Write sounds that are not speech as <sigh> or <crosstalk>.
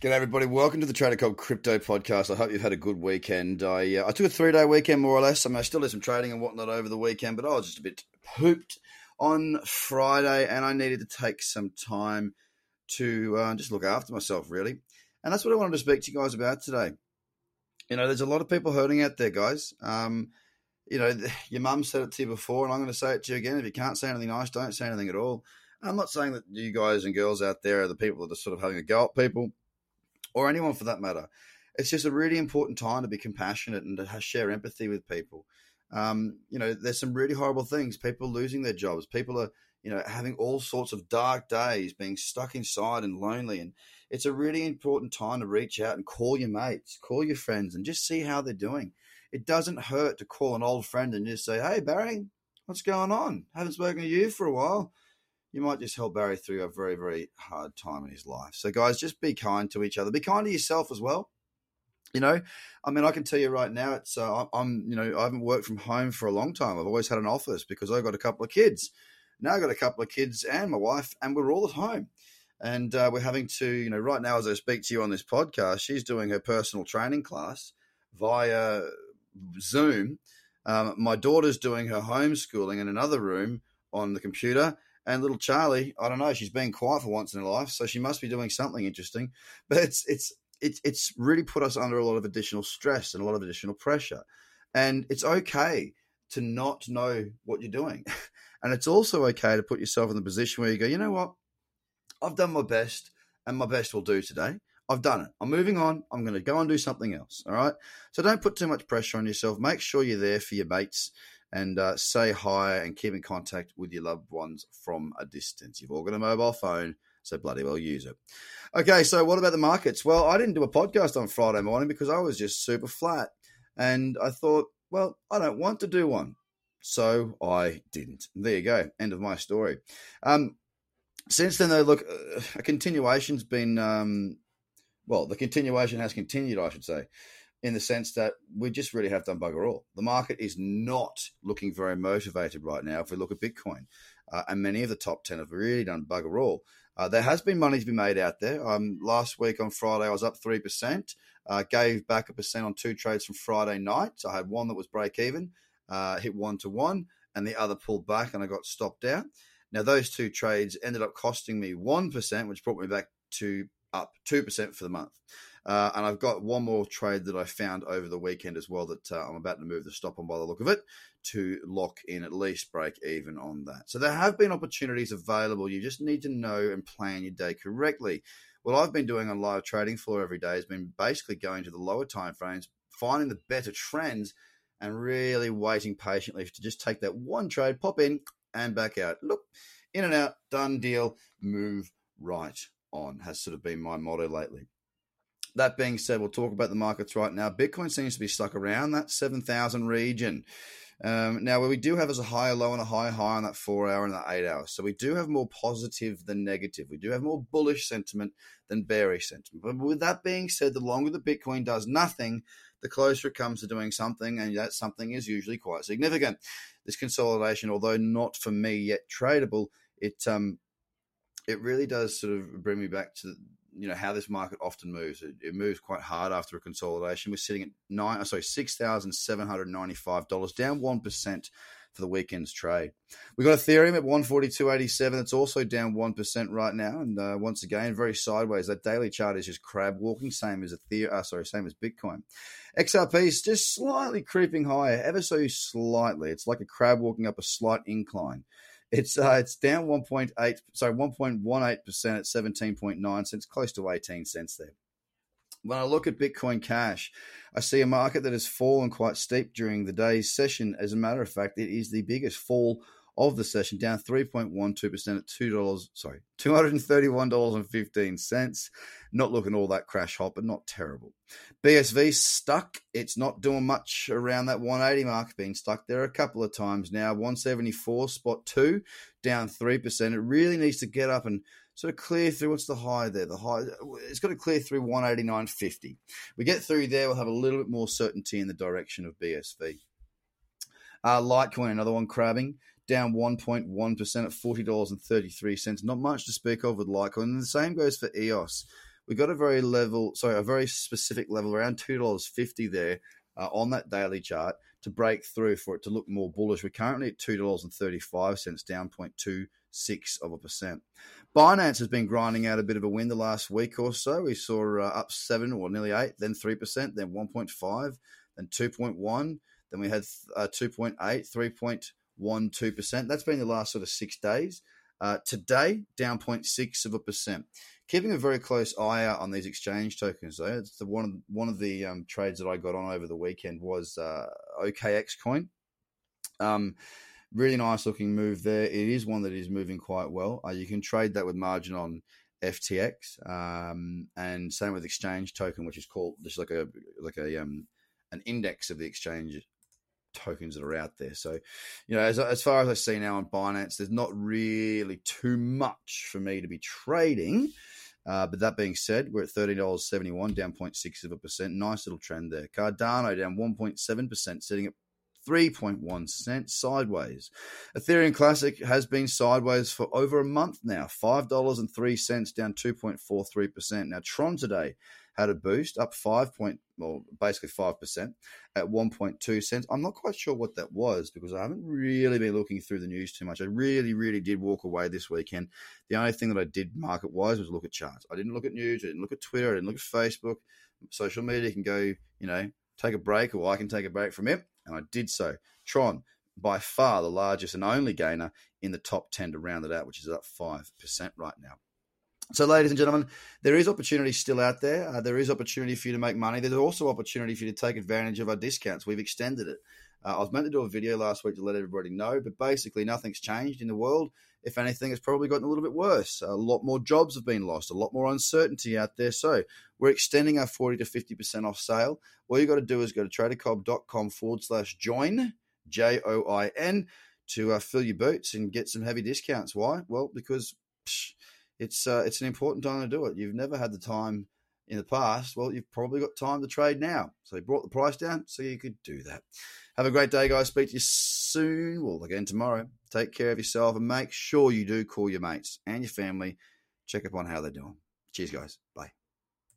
G'day, everybody. Welcome to the Trader Cobb Crypto Podcast. I hope you've had a good weekend. I uh, I took a three day weekend, more or less. I mean, I still did some trading and whatnot over the weekend, but I was just a bit pooped on Friday, and I needed to take some time to uh, just look after myself, really. And that's what I wanted to speak to you guys about today. You know, there's a lot of people hurting out there, guys. Um, you know, <sighs> your mum said it to you before, and I'm going to say it to you again. If you can't say anything nice, don't say anything at all. I'm not saying that you guys and girls out there are the people that are sort of having a go at people or anyone for that matter. It's just a really important time to be compassionate and to share empathy with people. Um, you know, there's some really horrible things. People losing their jobs. People are, you know, having all sorts of dark days, being stuck inside and lonely. And it's a really important time to reach out and call your mates, call your friends, and just see how they're doing. It doesn't hurt to call an old friend and just say, "Hey, Barry, what's going on? Haven't spoken to you for a while." You might just help Barry through a very, very hard time in his life. So, guys, just be kind to each other. Be kind to yourself as well. You know, I mean, I can tell you right now, it's uh, I'm, you know, I haven't worked from home for a long time. I've always had an office because I've got a couple of kids. Now I've got a couple of kids and my wife, and we're all at home. And uh, we're having to, you know, right now as I speak to you on this podcast, she's doing her personal training class via Zoom. Um, my daughter's doing her homeschooling in another room on the computer and little Charlie, I don't know, she's been quiet for once in her life, so she must be doing something interesting. But it's it's it's it's really put us under a lot of additional stress and a lot of additional pressure. And it's okay to not know what you're doing. <laughs> And it's also okay to put yourself in the position where you go, you know what? I've done my best, and my best will do today. I've done it. I'm moving on. I'm going to go and do something else. All right. So don't put too much pressure on yourself. Make sure you're there for your mates and uh, say hi and keep in contact with your loved ones from a distance. You've all got a mobile phone, so bloody well use it. Okay, so what about the markets? Well, I didn't do a podcast on Friday morning because I was just super flat. And I thought, well, I don't want to do one. So I didn't. There you go. End of my story. Um, since then, though, look, uh, a continuation's been, um, well, the continuation has continued, I should say in the sense that we just really have done bugger all. The market is not looking very motivated right now if we look at Bitcoin. Uh, and many of the top 10 have really done bugger all. Uh, there has been money to be made out there. Um, last week on Friday, I was up 3%, uh, gave back a percent on two trades from Friday night. I had one that was break even, uh, hit one to one, and the other pulled back and I got stopped out. Now, those two trades ended up costing me 1%, which brought me back to up 2% for the month. Uh, and I've got one more trade that I found over the weekend as well that uh, I'm about to move the stop on by the look of it to lock in at least break even on that. So there have been opportunities available. You just need to know and plan your day correctly. What I've been doing on live trading floor every day has been basically going to the lower time frames, finding the better trends, and really waiting patiently to just take that one trade, pop in and back out. Look, in and out, done deal, move right on has sort of been my motto lately. That being said, we'll talk about the markets right now. Bitcoin seems to be stuck around that 7,000 region. Um, now, what we do have is a higher low and a high high on that four hour and that eight hour. So we do have more positive than negative. We do have more bullish sentiment than bearish sentiment. But with that being said, the longer the Bitcoin does nothing, the closer it comes to doing something, and that something is usually quite significant. This consolidation, although not for me yet tradable, it um, it really does sort of bring me back to you know how this market often moves. It, it, moves quite hard after a consolidation. We're sitting at nine, sorry, six thousand seven hundred ninety-five dollars, down one percent for the weekend's trade. We've got Ethereum at one forty-two eighty-seven. It's also down one percent right now, and uh, once again, very sideways. That daily chart is just crab walking, same as Ethereum. Uh, sorry, same as Bitcoin. XRP is just slightly creeping higher, ever so slightly. It's like a crab walking up a slight incline. It's uh, it's down 1.8, sorry, 1.18 percent at 17.9 cents, close to 18 cents there. When I look at Bitcoin Cash, I see a market that has fallen quite steep during the day's session. As a matter of fact, it is the biggest fall of the session, down 3.12% at $2, sorry, $231.15. Not looking all that crash hot, but not terrible. BSV stuck. It's not doing much around that 180 mark, been stuck there a couple of times now. 174, spot two, down 3%. It really needs to get up and sort of clear through. What's the high there? The high, it's got to clear through 189.50. We get through there, we'll have a little bit more certainty in the direction of BSV. Uh, Litecoin, another one crabbing down 1.1% at $40.33. Not much to speak of with Litecoin. And the same goes for EOS. we got a very level, sorry, a very specific level around two dollars fifty there uh, on that daily chart to break through for it to look more bullish. We're currently at two dollars and thirty five cents, down 0.26 of a percent. Binance has been grinding out a bit of a win the last week or so. We saw uh, up seven or nearly eight, then three percent, then one point five, then two point one, then we had uh, 2.8, 3.12%. That's been the last sort of six days. Uh, today, down 0.6 of a percent. Keeping a very close eye out on these exchange tokens, though. It's the one of one of the um, trades that I got on over the weekend was uh, OKB coin. Um, really nice looking move there. It is one that is moving quite well. Uh, you can trade that with margin on FTX, um, and same with exchange token, which is called just like a like a um, an index of the exchange tokens that are out there. So, you know, as, as far as I see now on Binance, there's not really too much for me to be trading. Uh, but that being said, we're at $13.71, down 0.6 of a percent. Nice little trend there. Cardano down 1.7%, sitting at 3.1 cents sideways. Ethereum Classic has been sideways for over a month now, $5.03 down 2.43%. Now, Tron today had a boost up 5 point, well, basically 5% at 1.2 cents. I'm not quite sure what that was because I haven't really been looking through the news too much. I really, really did walk away this weekend. The only thing that I did market wise was look at charts. I didn't look at news, I didn't look at Twitter, I didn't look at Facebook. Social media can go, you know, take a break or I can take a break from it. And I did so. Tron, by far the largest and only gainer in the top 10 to round it out, which is up 5% right now. So, ladies and gentlemen, there is opportunity still out there. Uh, there is opportunity for you to make money. There's also opportunity for you to take advantage of our discounts. We've extended it. Uh, I was meant to do a video last week to let everybody know, but basically nothing's changed in the world. If anything, it's probably gotten a little bit worse. A lot more jobs have been lost, a lot more uncertainty out there. So we're extending our 40 to 50% off sale. All you got to do is go to tradercobb.com forward slash join, J O I N, to uh, fill your boots and get some heavy discounts. Why? Well, because. Psh, it's uh, it's an important time to do it. You've never had the time in the past. Well, you've probably got time to trade now. So he brought the price down so you could do that. Have a great day, guys. Speak to you soon. Well, again tomorrow. Take care of yourself and make sure you do call your mates and your family. Check up on how they're doing. Cheers, guys. Bye.